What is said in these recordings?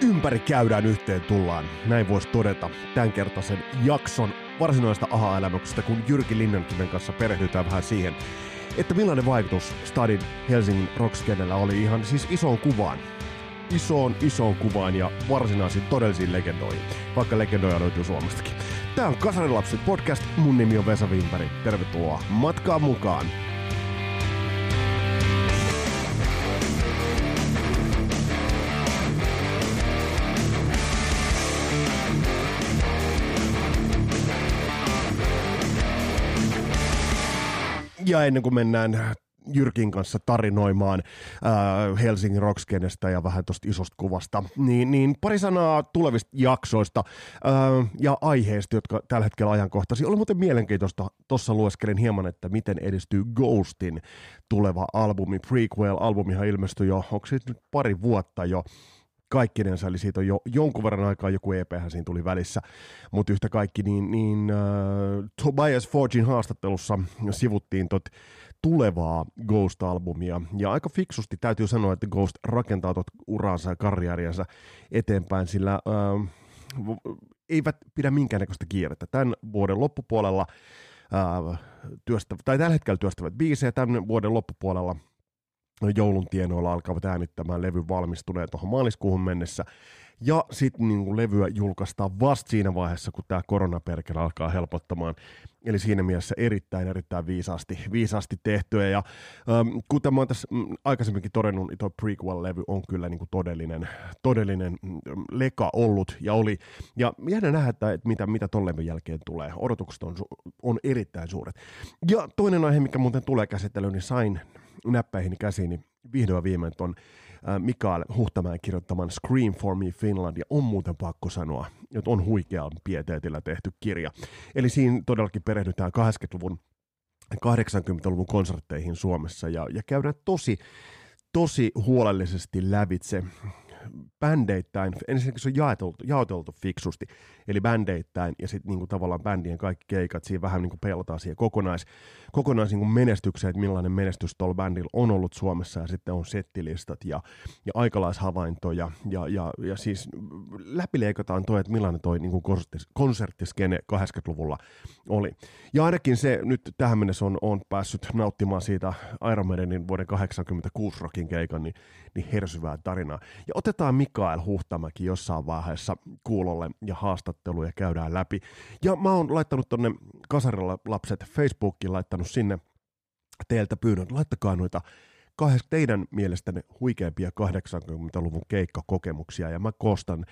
ympäri käydään yhteen tullaan. Näin voisi todeta tämänkertaisen jakson varsinaista aha-elämyksestä, kun Jyrki Linnankiven kanssa perehdytään vähän siihen, että millainen vaikutus Stadin Helsingin Rockskenellä oli ihan siis isoon kuvaan. Isoon, isoon kuvaan ja varsinaisiin todellisiin legendoihin, vaikka legendoja löytyy Suomestakin. Tämä on Kasarilapsi podcast, mun nimi on Vesa Vimpari. Tervetuloa matkaan mukaan! Ja ennen kuin mennään Jyrkin kanssa tarinoimaan äh, Helsingin Rockskenestä ja vähän tuosta isosta kuvasta, niin, niin pari sanaa tulevista jaksoista äh, ja aiheista, jotka tällä hetkellä ajankohtaisia. Oli muuten mielenkiintoista, tuossa lueskelin hieman, että miten edistyy Ghostin tuleva albumi, prequel-albumihan ilmestyi jo, onko se nyt pari vuotta jo, kaikkinensa, eli siitä on jo jonkun verran aikaa, joku EP siinä tuli välissä, mutta yhtä kaikki, niin, niin uh, Tobias Forgin haastattelussa sivuttiin tot tulevaa Ghost-albumia, ja aika fiksusti täytyy sanoa, että Ghost rakentaa tot uransa ja karjääriänsä eteenpäin, sillä uh, eivät pidä minkäännäköistä kiirettä. Tämän vuoden loppupuolella uh, työstävät, tai tällä hetkellä työstävät biisejä, tämän vuoden loppupuolella joulun tienoilla alkavat äänittämään levy valmistuneen tuohon maaliskuuhun mennessä. Ja sitten niin levyä julkaistaan vasta siinä vaiheessa, kun tämä koronaperkele alkaa helpottamaan. Eli siinä mielessä erittäin, erittäin viisaasti, viisaasti tehtyä. Ja ähm, kuten mä oon tässä mm, aikaisemminkin todennut, niin tuo prequel-levy on kyllä niin kuin todellinen, todellinen mm, leka ollut ja oli. Ja jännä nähdä, että mitä, mitä ton levyn jälkeen tulee. Odotukset on, on erittäin suuret. Ja toinen aihe, mikä muuten tulee käsittelyyn, niin sain näppäihin käsiini vihdoin viimein äh, Mikael Huhtamäen kirjoittaman Scream for Me Finland, ja on muuten pakko sanoa, että on huikean pieteetillä tehty kirja. Eli siinä todellakin perehdytään 80-luvun 80-luvun konsertteihin Suomessa ja, ja käydään tosi, tosi huolellisesti lävitse bändeittäin, ensinnäkin se on jaoteltu, jaoteltu fiksusti, eli bändeittäin ja sitten niinku tavallaan bändien kaikki keikat, siinä vähän niinku peilataan siihen kokonais, kokonais niinku menestykseen, että millainen menestys tuolla bändillä on ollut Suomessa ja sitten on settilistat ja, ja aikalaishavaintoja ja, ja, ja siis läpileikataan toi, että millainen toi niinku konserttis, konserttiskene 80-luvulla oli. Ja ainakin se nyt tähän mennessä on, on päässyt nauttimaan siitä Iron Maidenin vuoden 86 rockin keikan, niin, niin hersyvää tarinaa. Ja otetaan Mikael Huhtamäki jossain vaiheessa kuulolle ja haastatteluja käydään läpi. Ja mä oon laittanut tonne Kasarilla lapset Facebookiin, laittanut sinne teiltä pyynnön, laittakaa noita teidän mielestänne huikeampia 80-luvun keikkakokemuksia, ja mä koostan,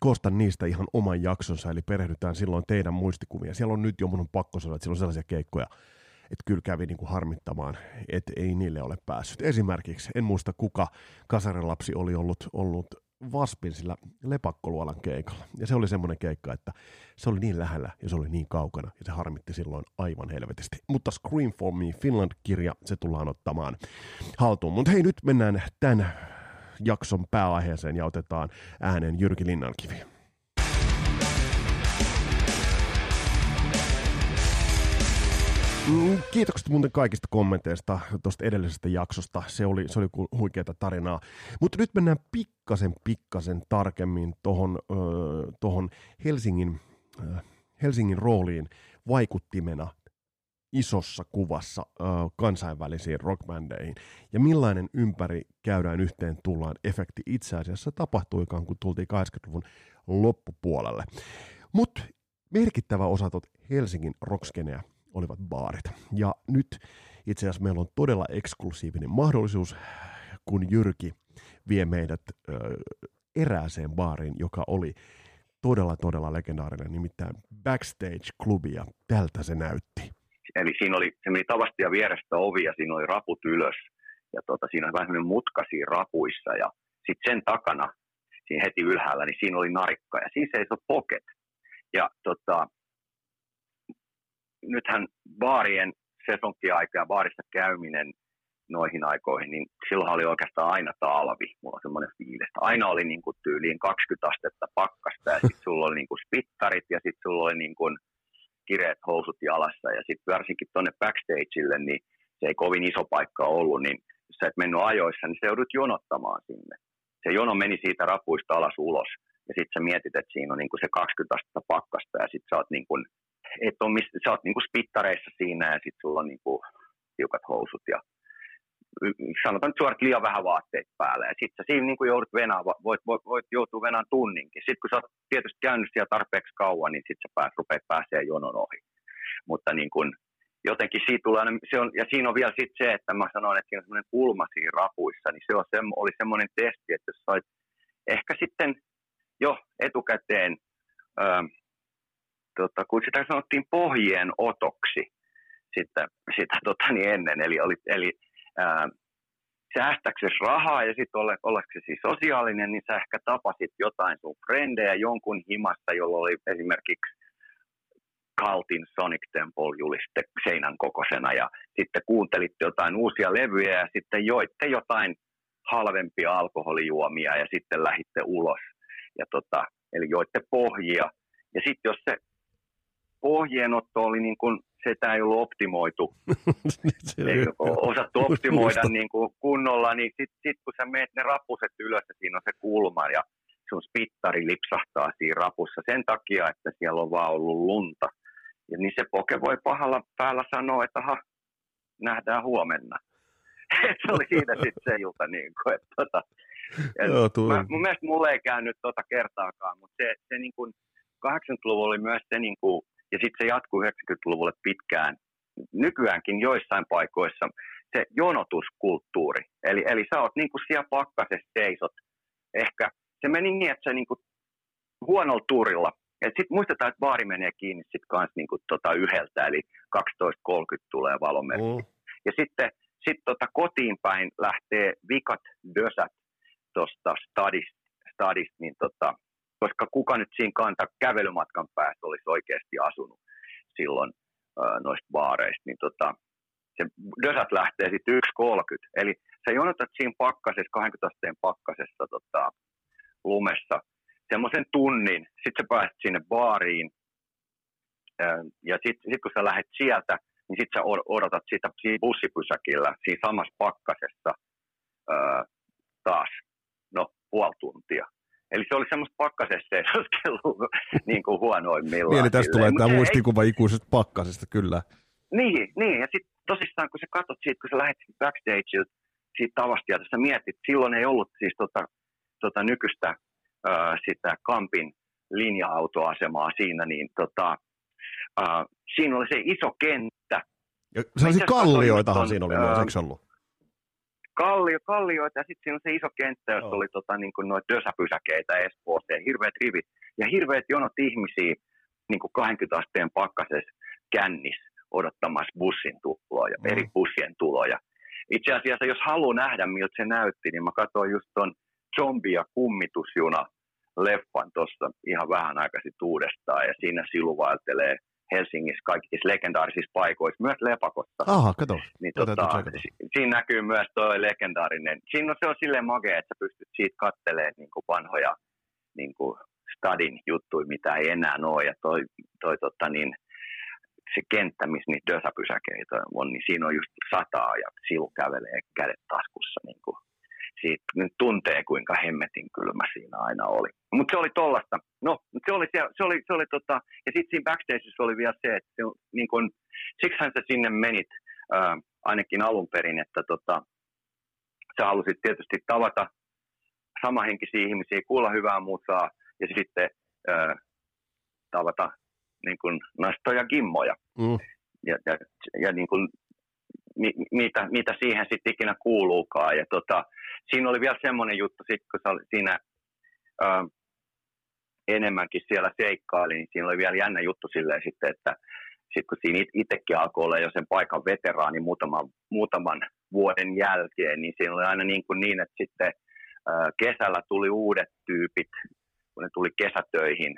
koostan niistä ihan oman jaksonsa, eli perehdytään silloin teidän muistikuvia. Siellä on nyt jo mun on pakko sanoa, että siellä on sellaisia keikkoja, että kyllä kävi niin kuin harmittamaan, että ei niille ole päässyt. Esimerkiksi en muista kuka kasarilapsi oli ollut, ollut Vaspin sillä lepakkoluolan keikalla. Ja se oli semmoinen keikka, että se oli niin lähellä ja se oli niin kaukana ja se harmitti silloin aivan helvetisti. Mutta Scream for Me Finland-kirja, se tullaan ottamaan haltuun. Mutta hei, nyt mennään tämän jakson pääaiheeseen ja otetaan äänen Jyrki Linnankivi. Kiitokset muuten kaikista kommenteista tuosta edellisestä jaksosta. Se oli, se oli huikeata tarinaa. Mutta nyt mennään pikkasen, pikkasen tarkemmin tuohon tohon Helsingin, Helsingin rooliin vaikuttimena isossa kuvassa äh, kansainvälisiin rockbändeihin. Ja millainen ympäri käydään yhteen tullaan efekti itse asiassa tapahtui, kun tultiin 80-luvun loppupuolelle. Mutta merkittävä osa Helsingin rockskeneä olivat baarit. Ja nyt itse asiassa meillä on todella eksklusiivinen mahdollisuus, kun Jyrki vie meidät ö, erääseen baariin, joka oli todella, todella legendaarinen, nimittäin Backstage-klubi, ja tältä se näytti. Eli siinä oli, se meni tavasti ja vierestä ovi, ja siinä oli raput ylös, ja tota, siinä oli vähän mutka siinä rapuissa, ja sitten sen takana, siinä heti ylhäällä, niin siinä oli narikka, ja siinä seisoi pocket. Ja tota, nythän baarien sesonkiaika ja baarissa käyminen noihin aikoihin, niin silloin oli oikeastaan aina talvi. Mulla on semmoinen fiilis. Aina oli niin kuin tyyliin 20 astetta pakkasta ja sitten sulla oli niin kuin spittarit ja sitten sulla oli niin kuin kireet housut jalassa ja sitten varsinkin tuonne backstageille, niin se ei kovin iso paikka ollut, niin jos sä et mennyt ajoissa, niin se joudut jonottamaan sinne. se jono meni siitä rapuista alas ulos. Ja sitten sä mietit, että siinä on niin kuin se 20 astetta pakkasta ja sitten sä oot, niin kuin, et on mist, sä oot niin kuin spittareissa siinä ja sitten sulla on niin kuin tiukat housut ja sanotaan nyt suorat liian vähän vaatteet päälle. Ja sitten siinä niin kuin joudut venaan, voit, voit, voit joutua venaan tunninkin. Sitten kun sä oot tietysti käynyt siellä tarpeeksi kauan, niin sitten sä pääs, rupeat pääsee jonon ohi. Mutta niin kuin, jotenkin siitä tulee, se on, ja siinä on vielä sit se, että mä sanoin, että siinä on semmoinen kulma siinä rapuissa, niin se on se, oli semmoinen testi, että jos sait ehkä sitten jo etukäteen, ää, tota, kun sitä sanottiin pohjien otoksi sitä, sitä tota, niin ennen, eli, oli, eli ää, säästäksesi rahaa ja sitten ole, oleksesi sosiaalinen, niin sä ehkä tapasit jotain sun frendejä jonkun himasta, jolla oli esimerkiksi Kaltin Sonic Temple juliste seinän kokoisena ja sitten kuuntelitte jotain uusia levyjä ja sitten joitte jotain halvempia alkoholijuomia ja sitten lähitte ulos. Ja tota, eli joitte pohjia. Ja sitten jos se pohjienotto oli niin kuin, sitä ei ollut optimoitu, ei osattu optimoida niin kuin kunnolla, niin sitten sit kun sä meet ne rapuset ylös ja siinä on se kulma ja sun spittari lipsahtaa siinä rapussa sen takia, että siellä on vaan ollut lunta, ja niin se poke voi pahalla päällä sanoa, että aha, nähdään huomenna. se oli siitä sitten se ilta. Niin kuin, että, tota, Joo, mä, mun mielestä mulle ei käynyt tota kertaakaan, mutta se, se niin kuin 80-luvulla oli myös se, niin kuin, ja sitten se jatkuu 90-luvulle pitkään, nykyäänkin joissain paikoissa, se jonotuskulttuuri. Eli, eli sä oot niin kuin siellä pakkasessa seisot. Ehkä se meni niin, että sä niin kuin huonolla tuurilla sitten muistetaan, että baari menee kiinni sit kans niinku tota yhdeltä, eli 12.30 tulee valomerkki. Mm. Ja sitten sit tota kotiin päin lähtee vikat dösät tuosta stadista, stadist, niin tota, koska kuka nyt siinä kanta kävelymatkan päästä olisi oikeasti asunut silloin noista baareista, niin tota, se dösät lähtee sitten 1.30. Eli sä jonotat siinä pakkasessa, 20 asteen pakkasessa tota, lumessa semmoisen tunnin, sitten sä pääset sinne baariin, ja sitten sit kun sä lähdet sieltä, niin sitten sä odotat sitä siinä bussipysäkillä, siinä samassa pakkasessa ää, taas, no, puoli tuntia. Eli se oli semmoista pakkasessa seisoskelua niin kuin huonoimmillaan. Niin, eli tästä tulee tämä muistikuva ikuisesta pakkasesta, kyllä. Niin, niin, ja sitten tosissaan kun sä katsot siitä, kun sä lähdet backstageilta siitä tavasta, ja sä mietit, silloin ei ollut siis tota, tota nykyistä sitä Kampin linja-autoasemaa siinä, niin tota, äh, siinä oli se iso kenttä. Ja sellaisia kallioitahan siinä oli myös, eikö ollut? Kallio, kallioita ja sitten siinä on se iso kenttä, jossa oh. oli tota, niin noita dösäpysäkeitä Espoossa ja hirveät rivit ja hirveät jonot ihmisiä niin kuin 20 asteen pakkasessa kännis odottamassa bussin tuloja, mm. eri bussien tuloja. Itse asiassa, jos haluaa nähdä, miltä se näytti, niin mä katsoin just tuon zombi- ja kummitusjuna leffan tuossa ihan vähän aika sitten uudestaan ja siinä siluvailtelee Helsingissä kaikissa legendaarisissa paikoissa, myös Lepakossa. Aha, kato. Niin, tota, siinä näkyy myös tuo legendaarinen. Siinä on, se on silleen magea, että sä pystyt siitä kattelemaan niin kuin vanhoja niin kuin stadin juttuja, mitä ei enää ole. Ja toi, toi tota, niin, se kenttä, missä niitä dösäpysäkeitä on, niin siinä on just sataa ja silu kävelee kädet taskussa niin kuin siitä nyt tuntee, kuinka hemmetin kylmä siinä aina oli. Mutta se oli tollasta. No, se oli, se, se oli, se oli tota, ja sitten siinä backstageissa oli vielä se, että se, niin kun, siksihän sä sinne menit ää, ainakin alun perin, että tota, sä halusit tietysti tavata samahenkisiä ihmisiä, kuulla hyvää musaa ja sitten ää, tavata niin kun, nastoja gimmoja. Mm. Ja, ja, ja niin kun, mi, mitä, mitä siihen sitten ikinä kuuluukaan. Ja tota, siinä oli vielä semmoinen juttu, sit, kun siinä ö, enemmänkin siellä seikkaili, niin siinä oli vielä jännä juttu silleen sitten, että sitten kun siinä itsekin alkoi olla jo sen paikan veteraani muutaman, muutaman vuoden jälkeen, niin siinä oli aina niin, kuin niin että sitten ö, kesällä tuli uudet tyypit, kun ne tuli kesätöihin,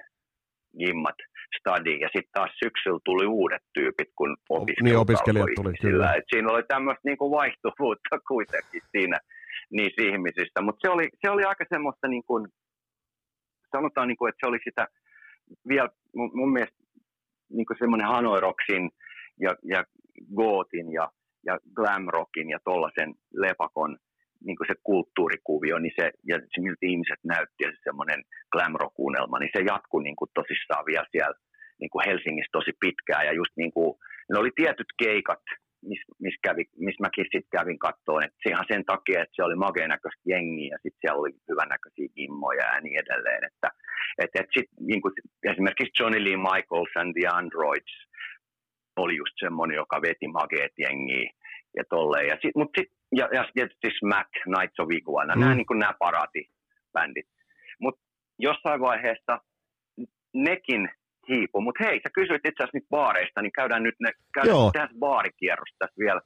gimmat, stadi, ja sitten taas syksyllä tuli uudet tyypit, kun opiskelijat, niin, opiskelijat tuli, kyllä. Et siinä oli tämmöistä niin vaihtuvuutta kuitenkin siinä niissä ihmisistä. Mutta se oli, se oli aika semmoista, niin kuin, sanotaan, niin kuin, että se oli sitä vielä mun, mun mielestä niin kuin semmoinen Hanoiroksin ja, ja Gootin ja, ja glam rockin ja tollaisen lepakon niin kuin se kulttuurikuvio niin se, ja se, miltä ihmiset näytti ja se semmoinen glam rock-unelma, niin se jatkui niin kuin tosissaan vielä siellä niin kuin Helsingissä tosi pitkään. Ja just niin kuin, ne oli tietyt keikat, missä mis miss mäkin sitten kävin kattoon, että ihan sen takia, että se oli mageen näköistä jengiä ja sitten siellä oli hyvännäköisiä immoja ja niin edelleen. Että, et, et sit, niin kuin, esimerkiksi Johnny Lee Michaels and the Androids oli just semmoinen, joka veti mageet jengiä ja tolleen. Ja sit, mut sit, ja, ja tietysti Smack, Nights of Iguana, mm. nämä, niin nämä bändit. Mutta jossain vaiheessa nekin hiipu. Mutta hei, sä kysyit itse asiassa nyt baareista, niin käydään nyt ne, käydään tässä baarikierros tässä vielä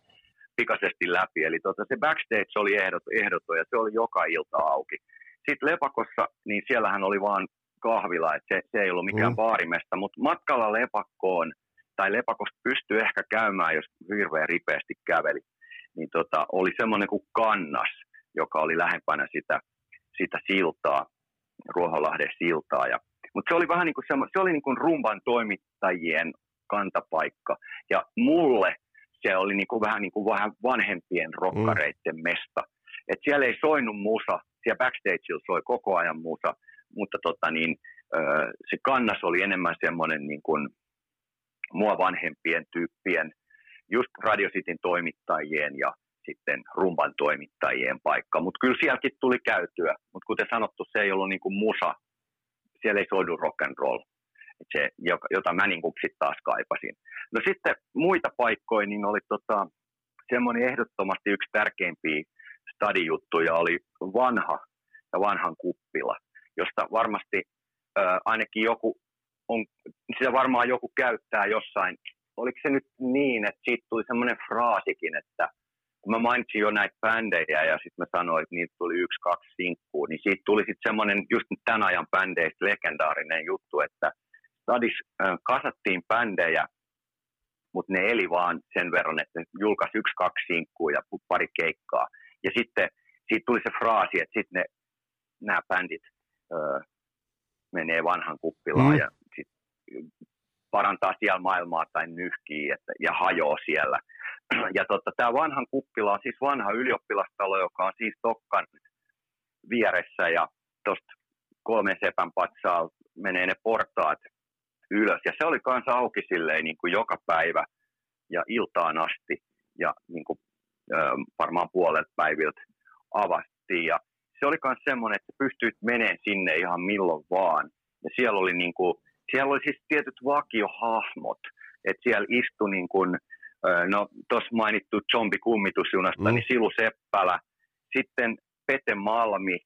pikaisesti läpi. Eli tota, se backstage oli ehdoton, ehdoton ja se oli joka ilta auki. Sitten Lepakossa, niin siellähän oli vaan kahvila, että se, se ei ollut mikään mm. baarimesta, mutta matkalla Lepakkoon, tai Lepakosta pystyy ehkä käymään, jos hirveän ripeästi käveli, niin tota, oli semmoinen kuin kannas, joka oli lähempänä sitä, sitä siltaa, Ruoholahden siltaa, ja mutta se oli vähän niin kuin, semmo, se oli niin kuin rumban toimittajien kantapaikka. Ja mulle se oli niin kuin vähän, niin kuin vähän vanhempien rokkareiden mm. mesta. Et siellä ei soinut musa, siellä backstageilla soi koko ajan musa, mutta tota niin, se kannas oli enemmän semmoinen niin kuin mua vanhempien tyyppien, just Radio Cityn toimittajien ja sitten rumban toimittajien paikka. Mutta kyllä sielläkin tuli käytyä, mutta kuten sanottu, se ei ollut niin kuin musa siellä ei soidu rock and roll, se, jota mä niin sitten taas kaipasin. No sitten muita paikkoja, niin oli tota, semmoinen ehdottomasti yksi tärkeimpiä stadijuttuja oli vanha ja vanhan kuppila, josta varmasti äh, ainakin joku on, sitä varmaan joku käyttää jossain. Oliko se nyt niin, että siitä tuli semmoinen fraasikin, että kun mä mainitsin jo näitä bändejä ja sitten mä sanoin, että niitä tuli yksi, kaksi sinkkuu, niin siitä tuli sitten semmoinen just tämän ajan bändeistä legendaarinen juttu, että Stadis äh, kasattiin bändejä, mutta ne eli vaan sen verran, että julkaisi yksi, kaksi sinkkuu ja pari keikkaa. Ja sitten siitä tuli se fraasi, että sitten nämä bändit äh, menee vanhan kuppilaan mm. ja parantaa siellä maailmaa tai nyhkii että, ja hajoaa siellä – ja tota, tämä vanhan kuppila on siis vanha ylioppilastalo, joka on siis Tokkan vieressä ja tuosta kolmen sepän patsaa menee ne portaat ylös. Ja se oli kanssa auki silleen niin kuin joka päivä ja iltaan asti ja niin kuin, ö, varmaan puolet päiviltä avastiin. Ja se oli myös semmoinen, että pystyit meneen sinne ihan milloin vaan. Ja siellä oli, niin kuin, siellä oli siis tietyt vakiohahmot, että siellä istui niin kuin, No tuossa mainittu Zombi kummitusjunasta, mm. niin Silu Seppälä, sitten Pete Malmi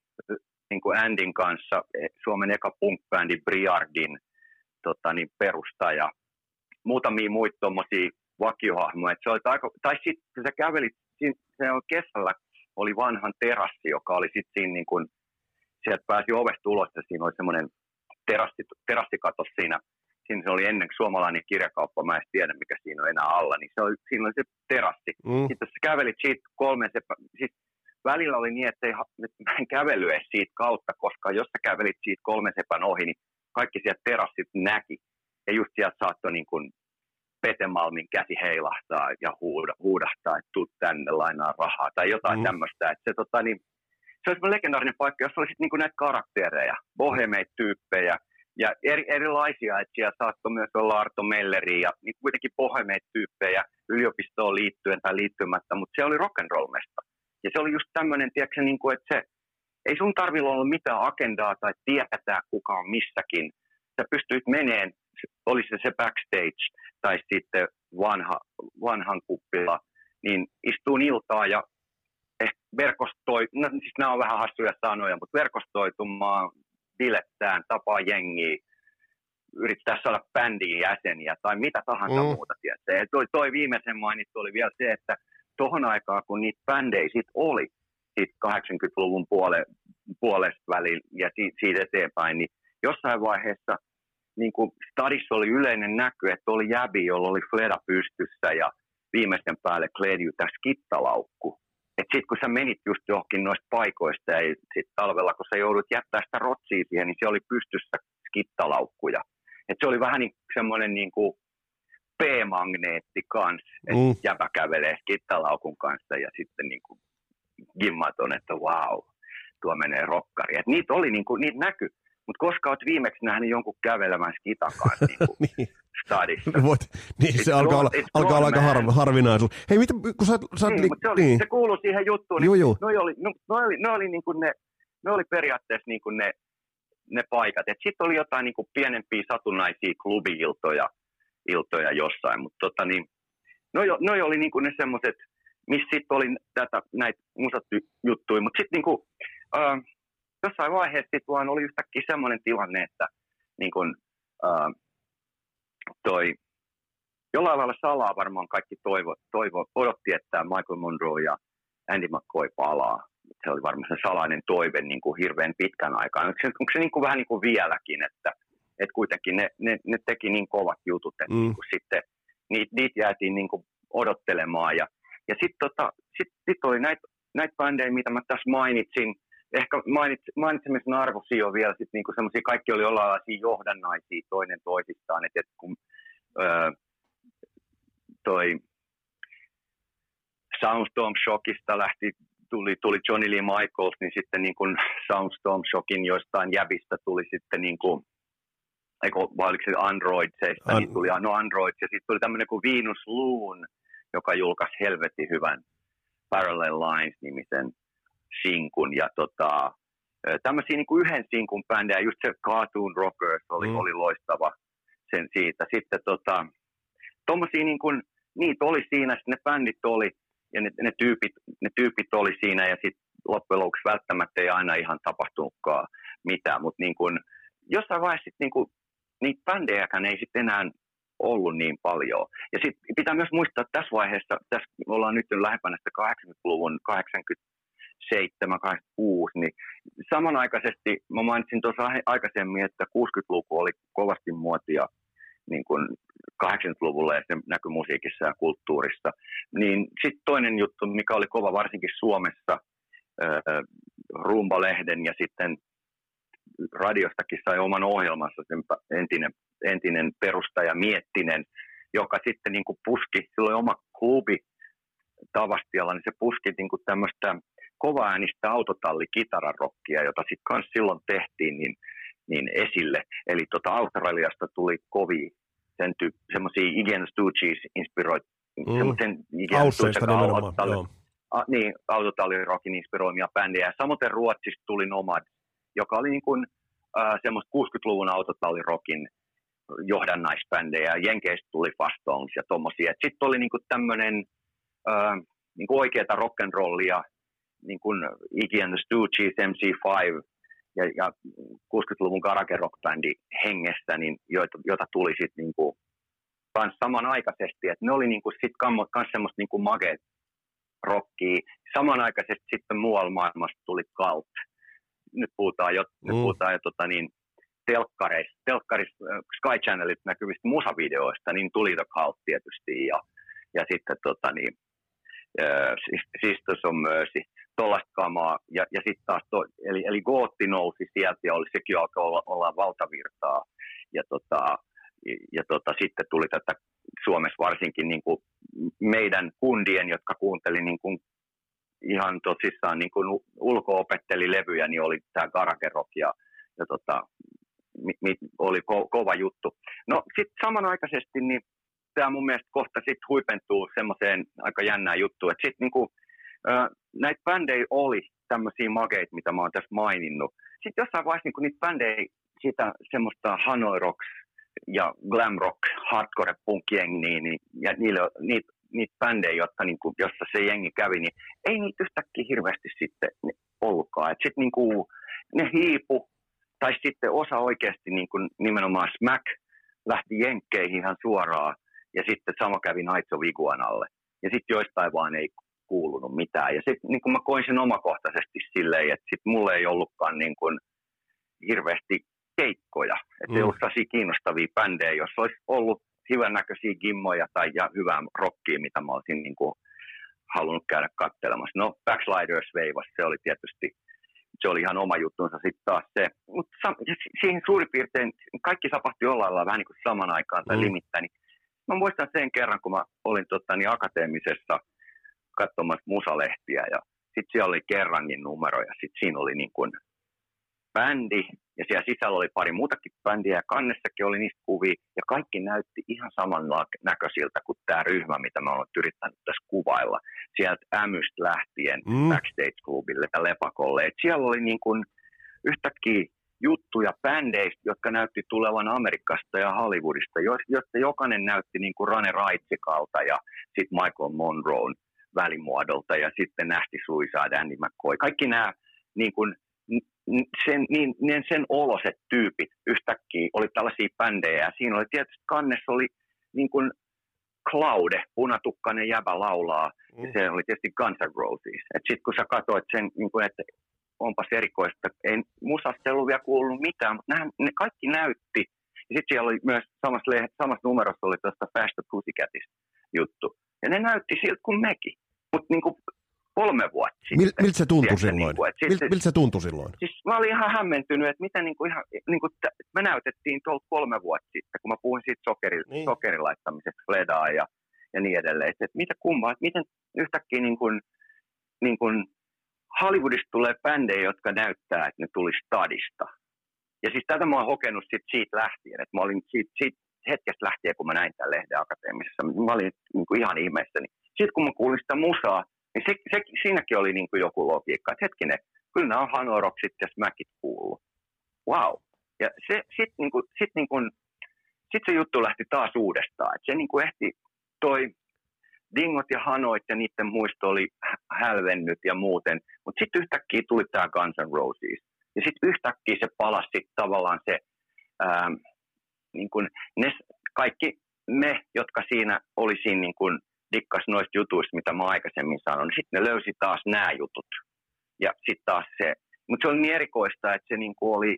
niin kuin Andin kanssa, e, Suomen eka punk-bändi Briardin tota, niin perustaja, muutamia muita tuommoisia vakiohahmoja. se oli aika, tai sitten sä kävelit, se on kesällä oli vanhan terassi, joka oli sitten siinä niin kuin, sieltä pääsi ovesta ulos ja siinä oli semmoinen terassi, terassikatos siinä siinä se oli ennen suomalainen kirjakauppa, mä en tiedä mikä siinä on enää alla, niin se oli, siinä oli se terassi. Mm. Sitten sä kävelit siitä kolmen, se, siis välillä oli niin, että, ei, mä en kävely edes siitä kautta, koska jos sä kävelit siitä kolmen sepän ohi, niin kaikki sieltä terassit näki. Ja just sieltä saattoi niin kuin Petemalmin käsi heilahtaa ja huuda, huudahtaa, että tuu tänne lainaa rahaa tai jotain mm. tämmöistä. Että se, tota, niin, se olisi legendaarinen paikka, jos olisi niin kuin näitä karaktereja, bohemeita tyyppejä, ja eri, erilaisia, että siellä saattoi myös olla Arto Melleri ja niin kuitenkin pohjemeet tyyppejä yliopistoon liittyen tai liittymättä, mutta se oli rock'n'roll-mesta. Ja se oli just tämmöinen, tiedätkö, niin kuin, että se, ei sun tarvilla olla mitään agendaa tai tietää, kuka on missäkin. Sä pystyit meneen, oli se se backstage tai sitten vanha, vanhan kuppila, niin istuun iltaa ja verkostoi, no siis nämä on vähän hassuja sanoja, mutta verkostoitumaan bilettään, tapaa jengiä, yrittää saada bändiin jäseniä tai mitä tahansa mm. muuta. Tietysti. Ja toi, toi viimeisen mainittu oli vielä se, että tuohon aikaan, kun niitä bändejä sit oli, sit 80-luvun puole, puolesta välillä ja si, siitä eteenpäin, niin jossain vaiheessa niin kuin stadissa oli yleinen näky, että oli jäbi, jolla oli fleda pystyssä ja viimeisten päälle kledjutä skittalaukku. Sitten kun sä menit just johonkin noista paikoista ja sitten talvella, kun sä joudut jättää sitä rotsia siihen, niin se oli pystyssä skittalaukkuja. Et se oli vähän niin semmoinen niin kuin P-magneetti kanssa, että mm. jäpä kävelee skittalaukun kanssa ja sitten niin kuin gimmaton, että wow, tuo menee rokkari. Et niitä oli, niin kuin, niitä näky, mutta koska olet viimeksi nähnyt jonkun kävelemään skitakaan niin kuin niin. Stadissa. Voit, niin, se alkaa olla, alkaa olla aika harv, harvinaisuus. Hei, mitä, kun sä, sä niin, li- se, oli, niin. se kuuluu siihen juttuun. Niin, joo, Noi oli, no, noi oli, noi oli, niin kuin ne, ne oli periaatteessa niin kuin ne, ne paikat. Sitten oli jotain niin kuin pienempiä satunnaisia klubi-iltoja iltoja jossain, mutta tota, niin, noi, noi oli niin kuin ne semmoiset, missä sitten oli tätä, näitä musatjuttuja, mutta sitten niin kuin, äh, jossain vaiheessa sit vaan oli yhtäkkiä semmoinen tilanne, että niin kun, ää, toi, jollain lailla salaa varmaan kaikki toivo, toivo, odotti, että Michael Monroe ja Andy McCoy palaa. Se oli varmaan se salainen toive niin kuin hirveän pitkän aikaa. Onko se, onko se niin kuin vähän niin kuin vieläkin, että, että kuitenkin ne, ne, ne teki niin kovat jutut, että mm. niin kuin sitten niitä, niitä jäätiin niin kuin odottelemaan. Ja, ja sitten tota, sit, sit oli näitä näit bändejä, mitä mä tässä mainitsin, ehkä mainits, mainitsemisen arvosi on vielä sit niinku semmoisia, kaikki oli jollain johdannaisia toinen toisistaan, että et kun öö, toi Soundstorm Shockista lähti, tuli, tuli Johnny Lee Michaels, niin sitten niin kuin Soundstorm Shockin joistain jävistä tuli sitten niin kuin, eikö, vai oliko se Androidseista, An... niin tuli no Android, ja sitten tuli tämmöinen kuin Venus Loon, joka julkaisi helvetin hyvän Parallel Lines-nimisen sinkun ja tota, tämmöisiä niin kuin yhden sinkun bändejä, just se Cartoon Rockers oli, mm. oli loistava sen siitä. Sitten tota, tommosia niin kuin, niitä oli siinä, sitten ne bändit oli ja ne, ne, tyypit, ne tyypit oli siinä ja sitten loppujen lopuksi välttämättä ei aina ihan tapahtunutkaan mitään, mutta niin kuin, jossain vaiheessa sit niin kuin, niitä bändejäkään ei sitten enää ollut niin paljon. Ja sitten pitää myös muistaa, että tässä vaiheessa, tässä me ollaan nyt lähempänä 80-luvun, 80 87, 86, niin samanaikaisesti, mä mainitsin tuossa aikaisemmin, että 60-luku oli kovasti muotia niin kuin 80-luvulla ja se näkyi musiikissa ja kulttuurissa. Niin sitten toinen juttu, mikä oli kova varsinkin Suomessa, Rumba-lehden ja sitten radiostakin sai oman ohjelmansa sen entinen, entinen perustaja Miettinen, joka sitten niin kuin puski, silloin oma klubi Tavastialla, niin se puski niin kuin tämmöistä kovaäänistä autotalli-kitararokkia, jota sitten kans silloin tehtiin niin, niin esille. Eli tota Australiasta tuli kovi sen tyy- semmoisia Iggy Stooges inspiroit, mm. semmoisen autotalli, a, niin, autotallirokin inspiroimia bändejä. Ja samoin Ruotsista tuli Nomad, joka oli niin kuin, äh, semmoista 60-luvun autotallirokin johdannaisbändejä. Jenkeistä tuli Fastones ja tommosia. Sitten oli niin kuin tämmöinen äh, niin kuin oikeata rock'n'rollia, niin kuin Iggy and the Stooges, MC5 ja, ja 60-luvun garage rock bändi hengessä, niin joita, jota tuli sitten niin kuin samanaikaisesti, että ne oli niin kuin sit kans semmoista niin kuin mageet rockia. Samanaikaisesti sitten muualla maailmassa tuli Cult. Nyt puhutaan jo, mm. nyt puhutaan jo tota niin, telkkareista, telkkarista, äh, Sky Channelit näkyvistä musavideoista, niin tuli The Cult tietysti ja, ja sitten tota niin, äh, Sisters on Mercy tuollaista kamaa. Ja, ja sitten taas, to, eli, eli Gootti nousi sieltä ja oli, sekin alkoi olla, olla valtavirtaa. Ja, tota, ja, ja tota, sitten tuli tätä Suomessa varsinkin niin kuin meidän kundien, jotka kuunteli niin kuin ihan tosissaan niin kuin ulko-opetteli levyjä, niin oli tämä Garage Rock ja, ja tota, mi, mi, oli ko, kova juttu. No sitten samanaikaisesti niin tämä mun mielestä kohta sitten huipentuu semmoiseen aika jännään juttuun, että sitten niin näitä bändejä oli tämmöisiä mageita, mitä mä oon tässä maininnut. Sitten jossain vaiheessa niin niitä bändejä, sitä semmoista Hanoi Rocks ja Glam Rock, Hardcore Punk jengiä, niin, ja niillä, niitä, niitä bändejä, jotka, niin kuin, jossa se jengi kävi, niin ei niitä yhtäkkiä hirveästi sitten ollutkaan. Sitten niin kuin, ne hiipu, tai sitten osa oikeasti niin kuin nimenomaan Smack lähti jenkkeihin ihan suoraan, ja sitten sama kävi Nights of Iguanalle. Ja sitten joistain vaan ei kuulunut mitään. Ja sitten niin mä koin sen omakohtaisesti silleen, että sit mulle ei ollutkaan niin kuin hirveästi keikkoja. Että mm. ei ollut sellaisia kiinnostavia bändejä, jos olisi ollut hyvännäköisiä gimmoja tai ja hyvää rockia, mitä mä olisin niin kuin halunnut käydä katselemassa. No, Backsliders veivas, se oli tietysti, se oli ihan oma juttunsa sitten taas se. Mutta siihen suurin piirtein kaikki tapahtui jollain lailla vähän niin kuin saman aikaan tai mm. limittäin. Niin mä muistan sen kerran, kun mä olin tota, niin akateemisessa – katsomassa musalehtiä ja Sitten siellä oli kerrankin numero ja sitten siinä oli niin kuin bändi ja siellä sisällä oli pari muutakin bändiä ja kannessakin oli niistä kuvia ja kaikki näytti ihan saman näköisiltä kuin tämä ryhmä, mitä me ollaan yrittänyt tässä kuvailla. Sieltä Ämystä lähtien mm. Backstage-klubille tai Lepakolle. Et siellä oli niin kuin yhtäkkiä juttuja bändeistä, jotka näytti tulevan Amerikasta ja Hollywoodista, joista jokainen näytti niin kuin Rane Raitsikalta ja sitten Michael Monroe välimuodolta ja sitten nähti Suicide, Andy McCoy. Kaikki nämä niin kuin, sen, niin, niin sen oloset tyypit yhtäkkiä oli tällaisia bändejä. Ja siinä oli tietysti kannessa oli niin kuin Claude, punatukkainen jäbä laulaa, mm. ja se oli tietysti Guns N' Roses. Sitten kun sä katsoit sen, niin kuin, että onpas erikoista, ei musasta ollut vielä kuullut mitään, mutta nämä, ne kaikki näytti. Ja sitten siellä oli myös samassa, samassa numerossa oli tuosta Fast Pussycatista juttu. Ja ne näytti siltä kuin mekin. Mutta niin kolme vuotta sitten. Mil, miltä se tuntui Tiedätkö, silloin? Niin kuin, Mil, miltä se tuntui silloin? Siis mä olin ihan hämmentynyt, että miten niin kuin ihan, niin kuin, me näytettiin tuolta kolme vuotta sitten, kun mä puhuin siitä sokeri, niin. sokerin laittamisesta ledaa ja, ja niin edelleen. Että, että mitä kummaa, että miten yhtäkkiä niin kuin, niin kuin Hollywoodista tulee bändejä, jotka näyttää, että ne tuli stadista. Ja siis tätä mä oon hokenut sit siitä lähtien, että mä olin siitä, siitä hetkestä lähtien, kun mä näin tämän lehden akateemisessa, mä olin niin kuin ihan ihmeessäni. Sitten kun mä kuulin sitä musaa, niin se, se, siinäkin oli niin kuin joku logiikka, että hetkinen, kyllä nämä on hanoroksit ja smäkit kuuluu. Wow. Ja sitten niin sit niin sit se juttu lähti taas uudestaan. Et se niin kuin ehti, toi dingot ja hanoit ja niiden muisto oli hälvennyt ja muuten. Mutta sitten yhtäkkiä tuli tämä Guns N' Roses. Ja sitten yhtäkkiä se palasi tavallaan se, ää, niin kun ne, kaikki me, jotka siinä oli siinä niin kun dikkas noista jutuista, mitä mä aikaisemmin sanoin, niin sitten ne löysi taas nämä jutut. Ja sitten taas se, mutta se oli niin erikoista, että se niin oli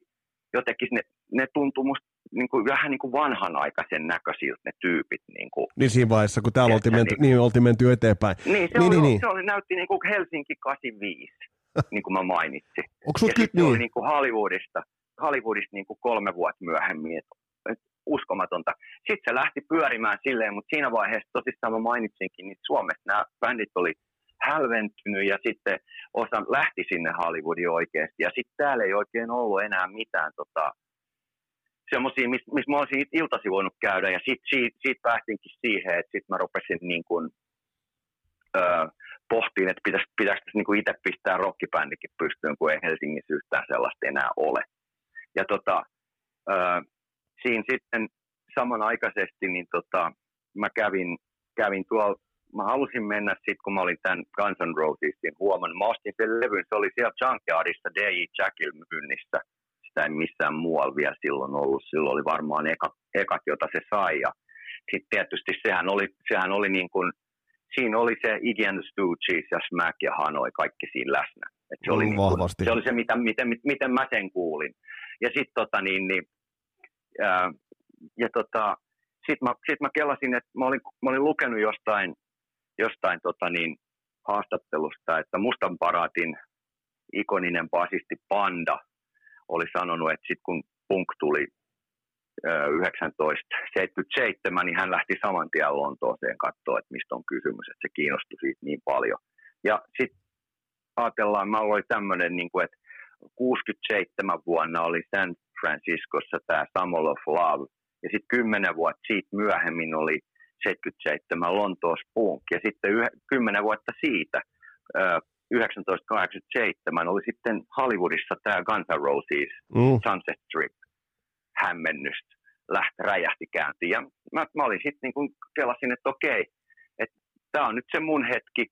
jotenkin, ne, ne tuntui musta niin kuin, vähän niin kuin vanhanaikaisen näköisiltä ne tyypit. Niin, kuin, niin siinä vaiheessa, kun täällä oltiin menty, niin, niin, oltiin menty eteenpäin. Niin, se, niin, oli, niin, se oli, näytti niin kuin Helsinki 85, niin kuin mä mainitsin. Onko ja sitten niin? oli niin kuin Hollywoodista, Hollywoodista niin kuin kolme vuotta myöhemmin. Et uskomatonta. Sitten se lähti pyörimään silleen, mutta siinä vaiheessa tosissaan mä mainitsinkin, niin Suomessa nämä bändit oli hälventynyt ja sitten osa lähti sinne Hollywoodiin oikeasti. Ja sitten täällä ei oikein ollut enää mitään tota, semmoisia, missä mis mä olisin iltasi voinut käydä. Ja sitten siitä, siitä päästinkin siihen, että sitten mä rupesin niin kuin, öö, pohtiin, että pitäisi, pitäisi niin itse pistää rockibändikin pystyyn, kun ei Helsingissä yhtään sellaista enää ole. Ja tota, öö, siinä sitten samanaikaisesti niin tota, mä kävin, kävin tuolla, mä halusin mennä sitten, kun mä olin tämän Guns N' Rosesin huomannut. Mä ostin sen levyn, se oli siellä Junkyardissa DJ Jackil myynnissä. Sitä ei missään muualla vielä silloin ollut. Silloin oli varmaan eka, ekat, jota se sai. Ja sitten tietysti sehän oli, sehän oli niin kuin, siinä oli se the Stooges ja Smack ja Hanoi kaikki siinä läsnä. Et se, oli niin kuin, se oli se, mitä, miten, miten mä sen kuulin. Ja sitten tota, niin, niin, ja, ja tota, sitten mä, sit mä kelasin, että mä olin, mä olin lukenut jostain, jostain tota niin, haastattelusta, että Mustan paraatin ikoninen basisti Panda oli sanonut, että sitten kun punk tuli 1977, niin hän lähti saman tien Lontooseen katsoa, että mistä on kysymys, että se kiinnostui siitä niin paljon. Ja sitten ajatellaan, mä olin tämmöinen, niin että 67 vuonna oli San Franciscossa tämä Summer of Love, ja sitten kymmenen vuotta siitä myöhemmin oli 77 Lontoos Punk, ja sitten kymmenen vuotta siitä, 1987, oli sitten Hollywoodissa tämä Guns N' Roses mm. Sunset Strip hämmennystä lähti, räjähti käyntiin. Ja mä, mä olin sitten niin kuin kelasin, että okei, että tämä on nyt se mun hetki,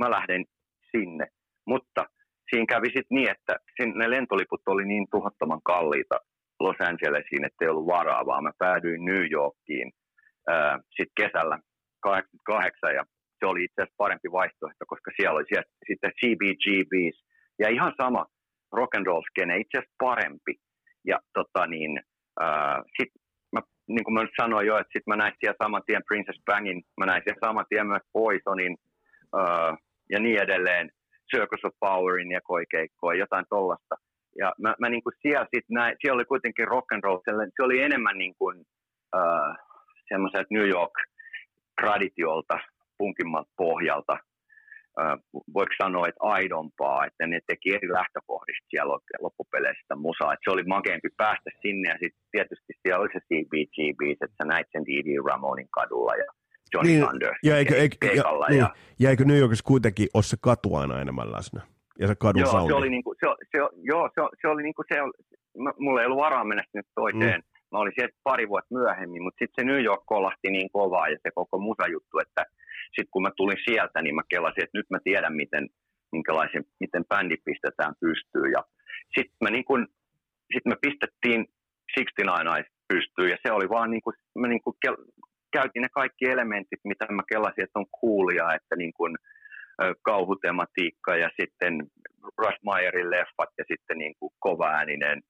mä lähden sinne. Mutta siinä kävi sitten niin, että ne lentoliput oli niin tuhottoman kalliita Los Angelesiin, että ei ollut varaa, vaan mä päädyin New Yorkiin sitten kesällä 88 ja se oli itse asiassa parempi vaihtoehto, koska siellä oli siellä, sitten CBGBs ja ihan sama rock and roll skene, itse asiassa parempi. Ja tota niin, sitten mä, niin kuin mä sanoin jo, että sitten mä näin siellä saman tien Princess Bangin, mä näin siellä saman tien myös Poisonin uh, ja niin edelleen, Circus of Powerin ja koikeikkoa, jotain tollasta. Ja mä, mä niin kuin siellä sit näin, siellä oli kuitenkin rock and roll, se oli enemmän niin kuin, uh, semmoiselta New York traditiolta, punkimmalta pohjalta. voiko sanoa, että aidompaa, että ne teki eri lähtökohdista siellä loppupeleistä musaa. Että se oli makeampi päästä sinne ja sitten tietysti siellä oli se CBG että sä näit sen D.D. Ramonin kadulla ja Johnny niin, Thunder ja eikö, eikö, ja, ja, niin, ja eikö New Yorkissa kuitenkin ole se katu aina enemmän läsnä? Ja se kadun joo, se oli niinku, se, se, joo, se, se oli niinku se, mulla ei ollut varaa mennä sinne toiseen. Mm. Mä olin siellä pari vuotta myöhemmin, mutta sitten se New York kolahti niin kovaa ja se koko musajuttu, että sitten kun mä tulin sieltä, niin mä kelasin, että nyt mä tiedän, miten, minkälaisen, miten bändi pistetään pystyyn. Ja sitten me, niin kun, sit me pistettiin 69 pystyyn ja se oli vaan niin kuin, mä niin kuin kel, käytin ne kaikki elementit, mitä mä kelasin, että on coolia, että niin kuin, kauhutematiikka ja sitten Russ Meyerin leffat ja sitten niin kuin kovaääninen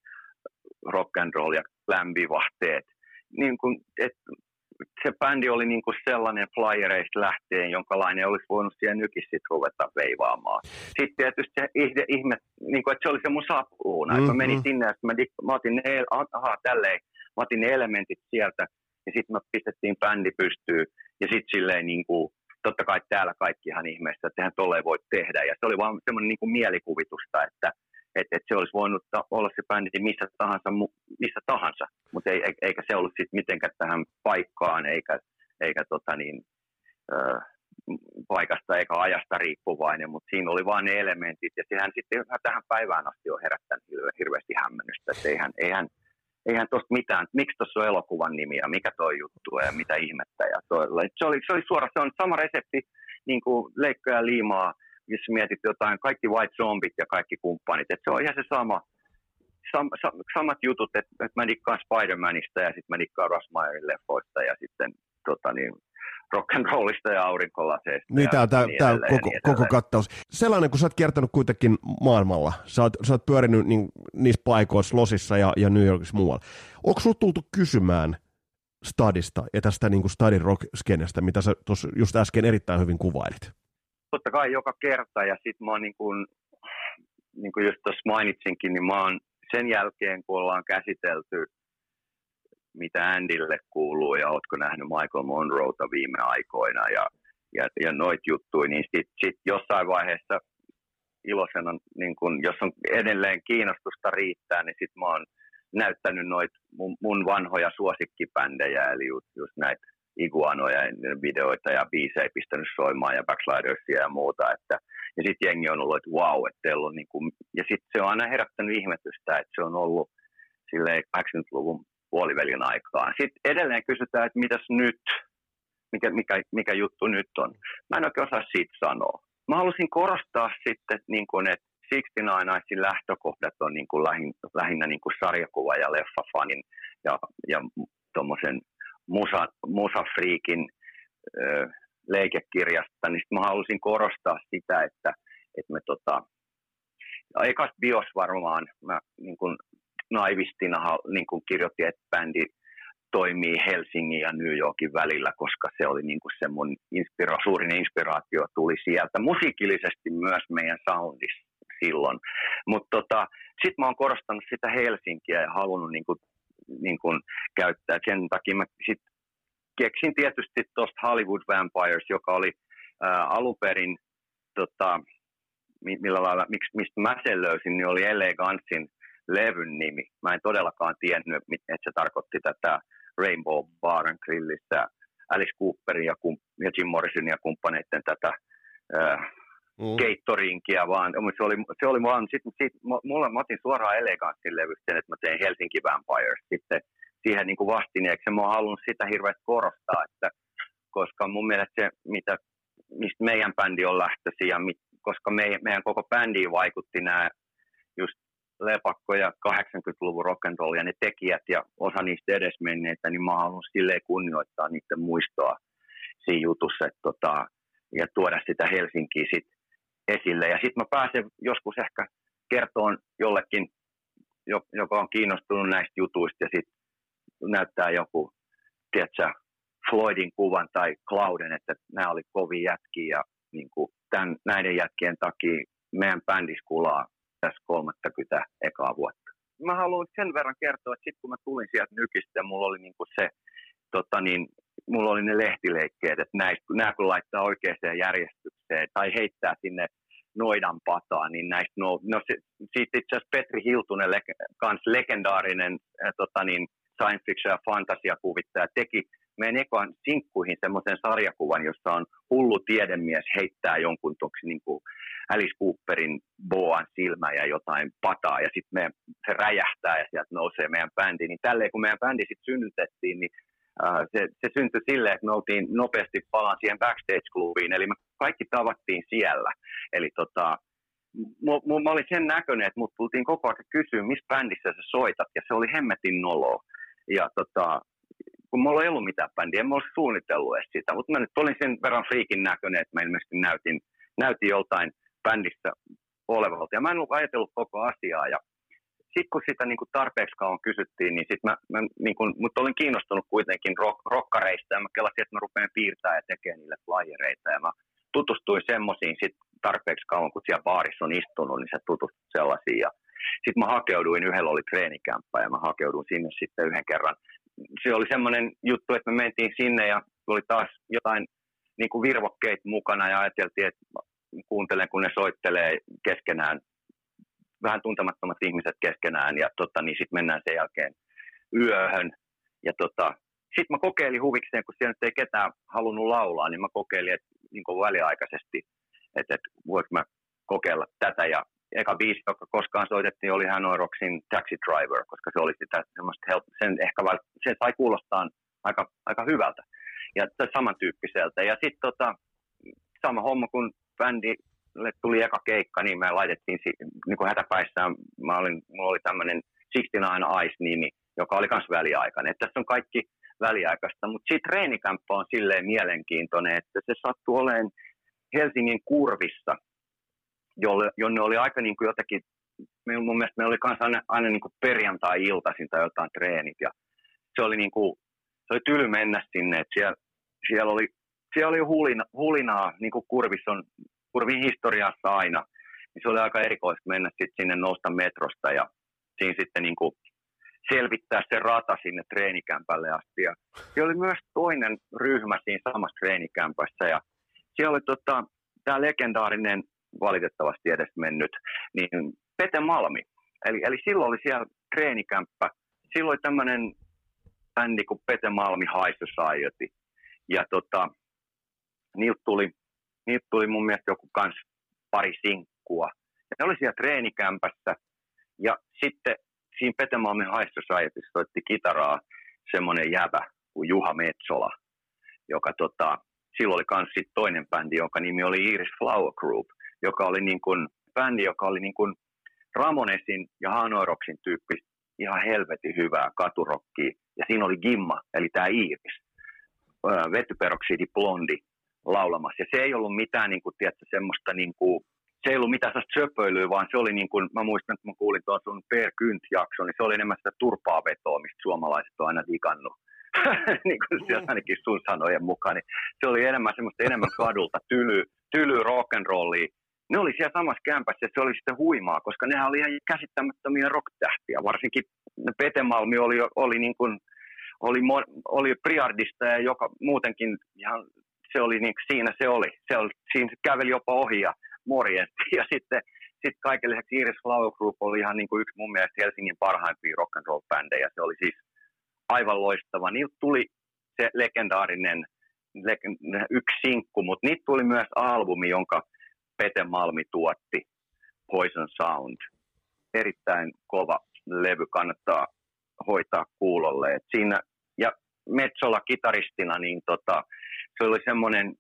rock and roll ja lämpivahteet. Niin kuin, et se bändi oli niin kuin sellainen flyereista lähteen, jonkalainen olisi voinut siihen nykin sit ruveta veivaamaan. Sitten tietysti se ihme, ihme niin kuin, että se oli se mun sapuuna. Mm-hmm. Mä menin sinne ja mä, mä otin ne, aha, tälleen, mä otin ne elementit sieltä ja sitten me pistettiin bändi pystyyn ja sitten silleen niin kuin, totta kai täällä kaikki ihan ihmeessä, että eihän tolleen voi tehdä. Ja se oli vaan semmoinen niin kuin mielikuvitusta, että että, että se olisi voinut olla se bändi missä tahansa, missä tahansa, mutta ei, eikä se ollut sitten mitenkään tähän paikkaan eikä, eikä tota niin, ö, paikasta eikä ajasta riippuvainen, mutta siinä oli vain ne elementit ja sehän sitten tähän päivään asti on herättänyt hirveästi hämmennystä, että eihän, eihän, eihän tuosta mitään, miksi tuossa on elokuvan nimi ja mikä toi juttu ja mitä ihmettä ja toi. Se oli, se oli suora, se on sama resepti, niin kuin leikkoja liimaa jos mietit jotain, kaikki White Zombit ja kaikki kumppanit, että se on ihan se sama, sam, sam, samat jutut, että, että mä dikkaan Spider-Manista ja sitten mä dikkaan Russ Meyerin leffoista ja sitten tota niin, rock and rollista ja aurinkolaseista. Niin, tämä, niin tämä koko, niin koko kattaus. Sellainen, kun sä oot kiertänyt kuitenkin maailmalla, sä oot, sä oot pyörinyt niin, niissä paikoissa, Losissa ja, ja New Yorkissa muualla. Onko sulla tultu kysymään stadista ja tästä niin stadin rock-skenestä, mitä sä tuossa just äsken erittäin hyvin kuvailit? Totta kai joka kerta ja sitten mä oon niin kuin, niin kuin just tuossa mainitsinkin, niin mä oon sen jälkeen, kun ollaan käsitelty, mitä Andille kuuluu ja ootko nähnyt Michael Monroeta viime aikoina ja, ja, ja noit juttuja, niin sitten sit jossain vaiheessa iloisena, niin kun, jos on edelleen kiinnostusta riittää, niin sitten mä oon näyttänyt noit mun, mun vanhoja suosikkipändejä, eli just, just näitä iguanoja videoita ja biisejä pistänyt soimaan ja backslidersia ja muuta. Että, ja sitten jengi on ollut, että wow, että on niin kuin, ja sitten se on aina herättänyt ihmetystä, että se on ollut silleen 80-luvun puolivälin aikaan. Sitten edelleen kysytään, että mitäs nyt, mikä, mikä, mikä juttu nyt on. Mä en oikein osaa siitä sanoa. Mä halusin korostaa sitten, että, niin kuin, että 69 lähtökohdat on niin kuin lähin, lähinnä niin kuin sarjakuva- ja leffafanin ja, ja tuommoisen musa, musafriikin ö, leikekirjasta, niin mä halusin korostaa sitä, että, että me tota, ekas bios varmaan, mä niin kuin naivistina niin kuin kirjoitin, että bändi toimii Helsingin ja New Yorkin välillä, koska se oli niin kuin se mun inspira- suurin inspiraatio tuli sieltä. Musiikillisesti myös meidän soundissa silloin. Mutta tota, sitten mä oon korostanut sitä Helsinkiä ja halunnut niin kuin niin kuin käyttää. Sen takia mä sit keksin tietysti tuosta Hollywood Vampires, joka oli ää, alun perin, tota, millä lailla, miksi, mistä mä sen löysin, niin oli L.A. Gunsin levyn nimi. Mä en todellakaan tiennyt, että se tarkoitti tätä Rainbow Bar and Grillissä Alice Cooperin ja, ja Jim Morrison ja kumppaneiden tätä mm. keittorinkiä, vaan se oli, se oli vaan, sit, sit, mulla, mä otin suoraan eleganssin levystä, että mä tein Helsinki Vampires sitten siihen niin kuin vastineeksi. Mä halunnut sitä hirveästi korostaa, että koska mun mielestä se, mitä, mistä meidän bändi on lähtöisin ja mit, koska me, meidän koko bändiin vaikutti nämä just Lepakko ja 80-luvun rock'n'roll ja ne tekijät ja osa niistä edesmenneitä, niin mä haluan silleen kunnioittaa niiden muistoa siinä jutussa että tota, ja tuoda sitä Helsinkiä sit esille. Ja sitten mä pääsen joskus ehkä kertoon jollekin, joka on kiinnostunut näistä jutuista ja sitten näyttää joku, tiedätkö, Floydin kuvan tai Clouden, että nämä oli kovin jätkiä ja niin kuin tämän, näiden jätkien takia meidän bändis kulaa tässä 30 ekaa vuotta. Mä haluan sen verran kertoa, että sitten kun mä tulin sieltä nykistä mulla oli niin kuin se tota niin, mulla oli ne lehtileikkeet, että näistä, nämä kun laittaa oikeaan järjestykseen tai heittää sinne noidan pataa, niin näistä, no, no siitä itse asiassa Petri Hiltunen, le, kans legendaarinen äh, tota niin, science fiction ja fantasiakuvittaja, teki meidän ekan sinkkuihin semmoisen sarjakuvan, jossa on hullu tiedemies heittää jonkun toksi niin kuin Alice Cooperin boan silmä ja jotain pataa, ja sitten se räjähtää ja sieltä nousee meidän bändi. Niin tälleen kun meidän bändi sitten synnytettiin, niin se, se syntyi silleen, että me oltiin nopeasti palaan siihen backstage-klubiin, eli me kaikki tavattiin siellä. Eli tota, mä olin sen näköinen, että mut tultiin koko ajan kysyä, missä bändissä sä soitat, ja se oli hemmetin nolo. Ja tota, kun mulla ei ollut mitään bändiä, en mä olisi suunnitellut edes sitä, mutta mä nyt olin sen verran friikin näköinen, että mä ilmeisesti näytin, näytin joltain bändissä olevalta. Ja mä en ollut ajatellut koko asiaa. Ja sitten kun sitä niin kuin tarpeeksi kauan kysyttiin, niin sit mä, mä niin kuin, mutta olin kiinnostunut kuitenkin rock, rokkareista ja mä kelasin, että mä rupean piirtämään ja tekemään niille flyereita. Ja mä tutustuin semmoisiin sit tarpeeksi kauan, kun siellä baarissa on istunut, niin sä tutustut sellaisiin. Ja sitten mä hakeuduin, yhdellä oli treenikämppä ja mä hakeuduin sinne sitten yhden kerran. Se oli semmoinen juttu, että me mentiin sinne ja oli taas jotain niin kuin virvokkeita mukana ja ajateltiin, että kuuntelen, kun ne soittelee keskenään, vähän tuntemattomat ihmiset keskenään, ja tota, niin sitten mennään sen jälkeen yöhön. Ja tota, sitten mä kokeilin huvikseen, kun siellä nyt ei ketään halunnut laulaa, niin mä kokeilin että, niin väliaikaisesti, että, että voiko mä kokeilla tätä. Ja eka biisi, joka koskaan soitettiin, oli Hanoiroksin Taxi Driver, koska se oli sitä semmoista help, sen ehkä se sai kuulostaa aika, aika hyvältä ja samantyyppiseltä. Ja sitten tota, sama homma kuin bändille tuli eka keikka, niin me laitettiin niin kuin hätäpäissään, mä olin, mulla oli tämmöinen 69 Ice-nimi, joka oli myös väliaikainen. Että tässä on kaikki väliaikaista, mutta sitten treenikämppä on silleen mielenkiintoinen, että se sattui olemaan Helsingin kurvissa, jolle, jonne oli aika niin kuin jotenkin, mun mielestä meillä oli kanssa aina, aina niin kuin perjantai-iltaisin tai jotain treenit ja se oli niin kuin, se oli tyly mennä sinne, että siellä, siellä oli siellä oli hulina, hulinaa, niin kuin kurvissa on, kurvin historiassa aina. Niin se oli aika erikoista mennä sitten sinne nousta metrosta ja siinä sitten niin kuin selvittää se rata sinne treenikämpälle asti. Ja siellä oli myös toinen ryhmä siinä samassa treenikämpässä ja siellä oli tota, tämä legendaarinen, valitettavasti edes mennyt, niin Pete Malmi. Eli, eli silloin oli siellä treenikämppä. Silloin tämmöinen bändi kuin Pete Malmi High Society. Ja tota, niiltä tuli, niiltä tuli mun mielestä joku kans pari sinkkua. Ja ne oli siellä treenikämpässä. Ja sitten siinä Petemalmin Societyssä soitti kitaraa semmoinen jävä kuin Juha Metsola, joka tota, silloin oli kans sit toinen bändi, jonka nimi oli Iris Flower Group, joka oli niin kuin, bändi, joka oli niin kuin Ramonesin ja Hanoiroksin tyyppistä ihan helvetin hyvää katurokkia. Ja siinä oli Gimma, eli tämä Iris, vetyperoksidi blondi, laulamassa. Ja se ei ollut mitään niin kuin, tiedätkö, semmoista niin kuin, se ei ollut mitään sellaista söpöilyä, vaan se oli niin kuin, mä muistan, että mä kuulin tuon sun Per Kynt-jakso, niin se oli enemmän sitä turpaa vetoa, mistä suomalaiset on aina digannut. niin kuin siellä ainakin sun sanojen mukaan, niin se oli enemmän semmoista enemmän kadulta, tyly, tyly rock'n'rollia. Ne oli siellä samassa kämpässä ja se oli sitten huimaa, koska nehän oli ihan käsittämättömiä rocktähtiä. Varsinkin Pete Malmi oli, oli, niin kuin, oli, oli Priardista ja joka muutenkin ihan se oli niin, siinä se oli. Se oli siinä käveli jopa ohi ja morjesti. Ja sitten sit kaiken lisäksi Iris Flower Group oli ihan niin kuin yksi mun mielestä Helsingin parhaimpia rock and roll bändejä. Se oli siis aivan loistava. Niiltä tuli se legendaarinen yksi sinkku, mutta niitä tuli myös albumi, jonka Pete Malmi tuotti, Poison Sound. Erittäin kova levy, kannattaa hoitaa kuulolle. Et siinä, ja Metsola kitaristina, niin tota, se oli semmoinen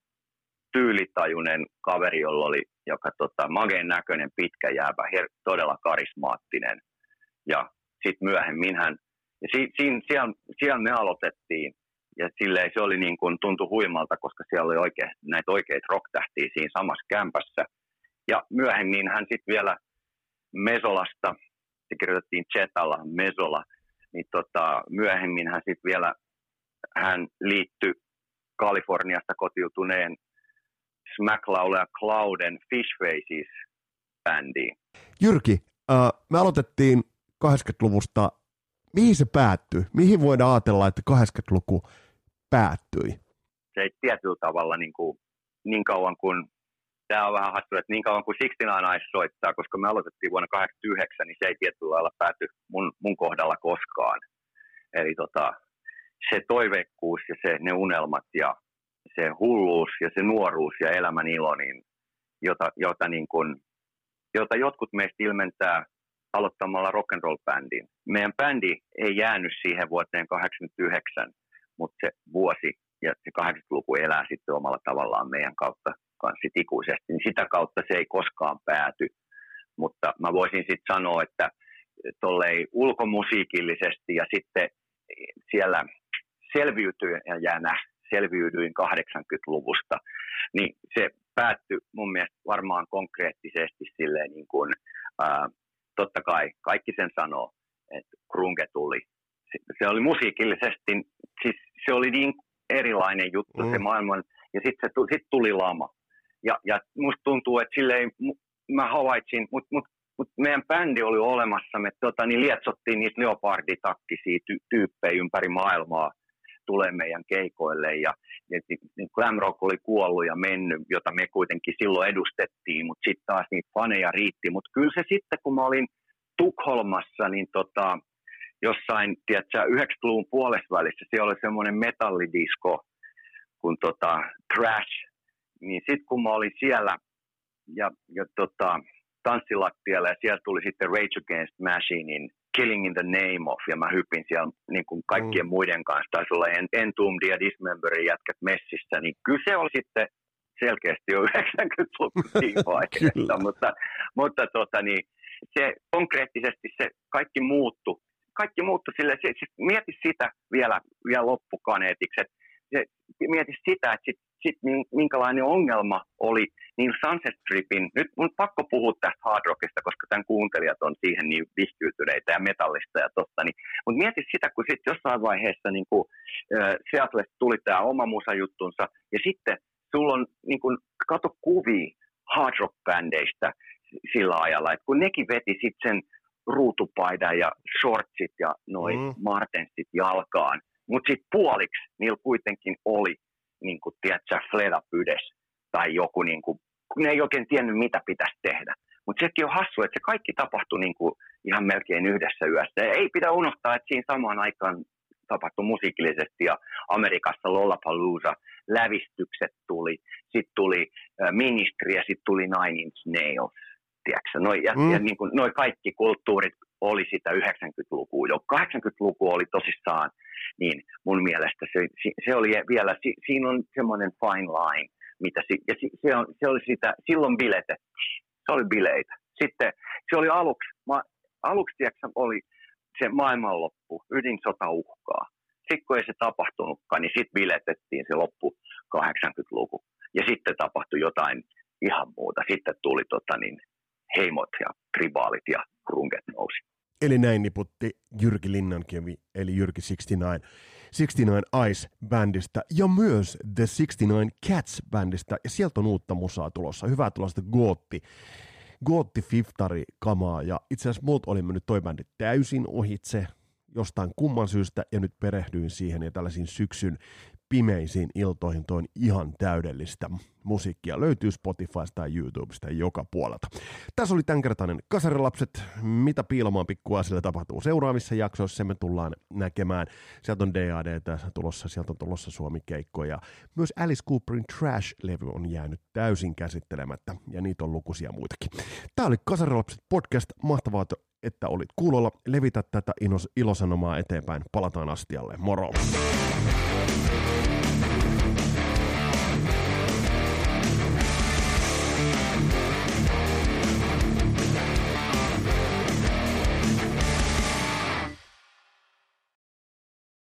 tyylitajunen kaveri, jolla oli, joka tota, mageen näköinen, pitkä jäävä, her, todella karismaattinen. Ja sitten myöhemmin hän, ja si, si, siellä, siellä me aloitettiin, ja silleen se oli niin kuin, tuntui huimalta, koska siellä oli oikein, näitä oikeita rocktähtiä siinä samassa kämpässä. Ja myöhemmin hän sitten vielä Mesolasta, se kirjoitettiin Chetalla, Mesola, niin tota, myöhemmin hän sitten vielä, hän liittyi Kaliforniasta kotiutuneen smack-laulaja Clouden Fish Faces bändiin. Jyrki, äh, me aloitettiin 80-luvusta. Mihin se päättyi? Mihin voidaan ajatella, että 80-luku päättyi? Se ei tietyllä tavalla niin, kuin, niin kauan kuin, tämä on vähän hassu, että niin kauan kuin 69 Eyes soittaa, koska me aloitettiin vuonna 89, niin se ei tietyllä lailla pääty mun, mun kohdalla koskaan. Eli tota, se toiveikkuus ja se, ne unelmat ja se hulluus ja se nuoruus ja elämän ilo, niin, jota, jota, niin kuin, jota jotkut meistä ilmentää aloittamalla rock and roll bändin. Meidän bändi ei jäänyt siihen vuoteen 89, mutta se vuosi ja se 80-luku elää sitten omalla tavallaan meidän kautta kanssa ikuisesti, niin sitä kautta se ei koskaan pääty. Mutta mä voisin sitten sanoa, että tollei ulkomusiikillisesti ja sitten siellä selviytyjänä selviydyin 80-luvusta, niin se päättyi mun mielestä varmaan konkreettisesti silleen niin kuin, ää, totta kai kaikki sen sanoo, että krunke tuli. Se oli musiikillisesti, siis se oli niin erilainen juttu mm. se maailman, ja sitten sit tuli lama. Ja, ja musta tuntuu, että silleen, mä havaitsin, mutta mut, mut meidän bändi oli olemassa, me tota, niin lietsottiin niitä leoparditakkisia ty- tyyppejä ympäri maailmaa, tulee meidän keikoille ja, ja niin glam rock oli kuollut ja mennyt, jota me kuitenkin silloin edustettiin, mutta sitten taas niitä faneja riitti. Mutta kyllä se sitten, kun mä olin Tukholmassa, niin tota, jossain, tiedätkö, 90-luvun puolessa välissä, siellä oli semmoinen metallidisko kuin tota, Crash, niin sitten kun mä olin siellä ja, ja tota, tanssilattialla ja siellä tuli sitten Rage Against Machinein Killing in the Name of, ja mä hypin siellä niin kuin kaikkien mm. muiden kanssa, taisi olla Entombed ja Dismemberin jätkät messissä, niin kyllä se oli sitten selkeästi jo 90-luvun siinä vaiheessa, mutta, mutta tota, niin, se konkreettisesti se kaikki muuttu. Kaikki muuttu sille, se, siis mieti sitä vielä, vielä loppukaneetiksi, että se, mieti sitä, että sit sit minkälainen ongelma oli niin Sunset Stripin, nyt mun pakko puhua tästä hard rockista, koska tämän kuuntelijat on siihen niin vihkyytyneitä ja metallista ja tosta, niin, mutta mieti sitä, kun sitten jossain vaiheessa niin kuin, äh, Seattle tuli tämä oma musajuttunsa, ja sitten sulla on, niin kuin, kato kuvia hard rock bändeistä sillä ajalla, että kun nekin veti sitten sen ruutupaidan ja shortsit ja noin mm. martensit jalkaan, mutta sitten puoliksi niillä kuitenkin oli niin kuin, tiedätkö, fleda pydes tai joku, niin kuin, ne ei oikein tiennyt, mitä pitäisi tehdä. Mutta sekin on hassu, että se kaikki tapahtui niin kuin ihan melkein yhdessä yössä. Ja ei pidä unohtaa, että siinä samaan aikaan tapahtui musiikillisesti ja Amerikassa Lollapalooza, lävistykset tuli, sitten tuli Ministry ja sitten tuli Nine Inch Nails. Tiedätkö? Noi, ja, mm. ja niin kuin, noi kaikki kulttuurit oli sitä 90-lukua jo. 80-luku oli tosissaan niin mun mielestä se, se oli vielä, siinä on semmoinen fine line, mitä, ja se, on, se oli sitä, silloin bilete, se oli bileitä. Sitten se oli aluksi, ma, aluksi tiedätkö, oli se maailmanloppu, ydinsota uhkaa. Sitten kun ei se tapahtunutkaan, niin sitten biletettiin se loppu 80-luku. Ja sitten tapahtui jotain ihan muuta. Sitten tuli tota, niin, heimot ja tribaalit ja krunket nousi. Eli näin niputti Jyrki Linnankivi, eli Jyrki 69, 69 Ice-bändistä ja myös The 69 Cats-bändistä. Ja sieltä on uutta musaa tulossa, hyvää tulosta Gootti. Gootti Fiftari kamaa ja itse asiassa multa oli mennyt toi bändi täysin ohitse jostain kumman syystä ja nyt perehdyin siihen ja tällaisiin syksyn pimeisiin iltoihin toin ihan täydellistä musiikkia. Löytyy Spotifysta ja YouTubesta joka puolelta. Tässä oli tämänkertainen Kasarilapset. Mitä piilomaan pikkuasioilla tapahtuu seuraavissa jaksoissa, me tullaan näkemään. Sieltä on DAD tulossa, sieltä on tulossa Suomi-keikkoja. Myös Alice Cooperin Trash-levy on jäänyt täysin käsittelemättä, ja niitä on lukuisia muitakin. Tämä oli Kasarilapset podcast. Mahtavaa, että olit kuulolla. Levitä tätä ilosanomaa eteenpäin. Palataan astialle. Moro!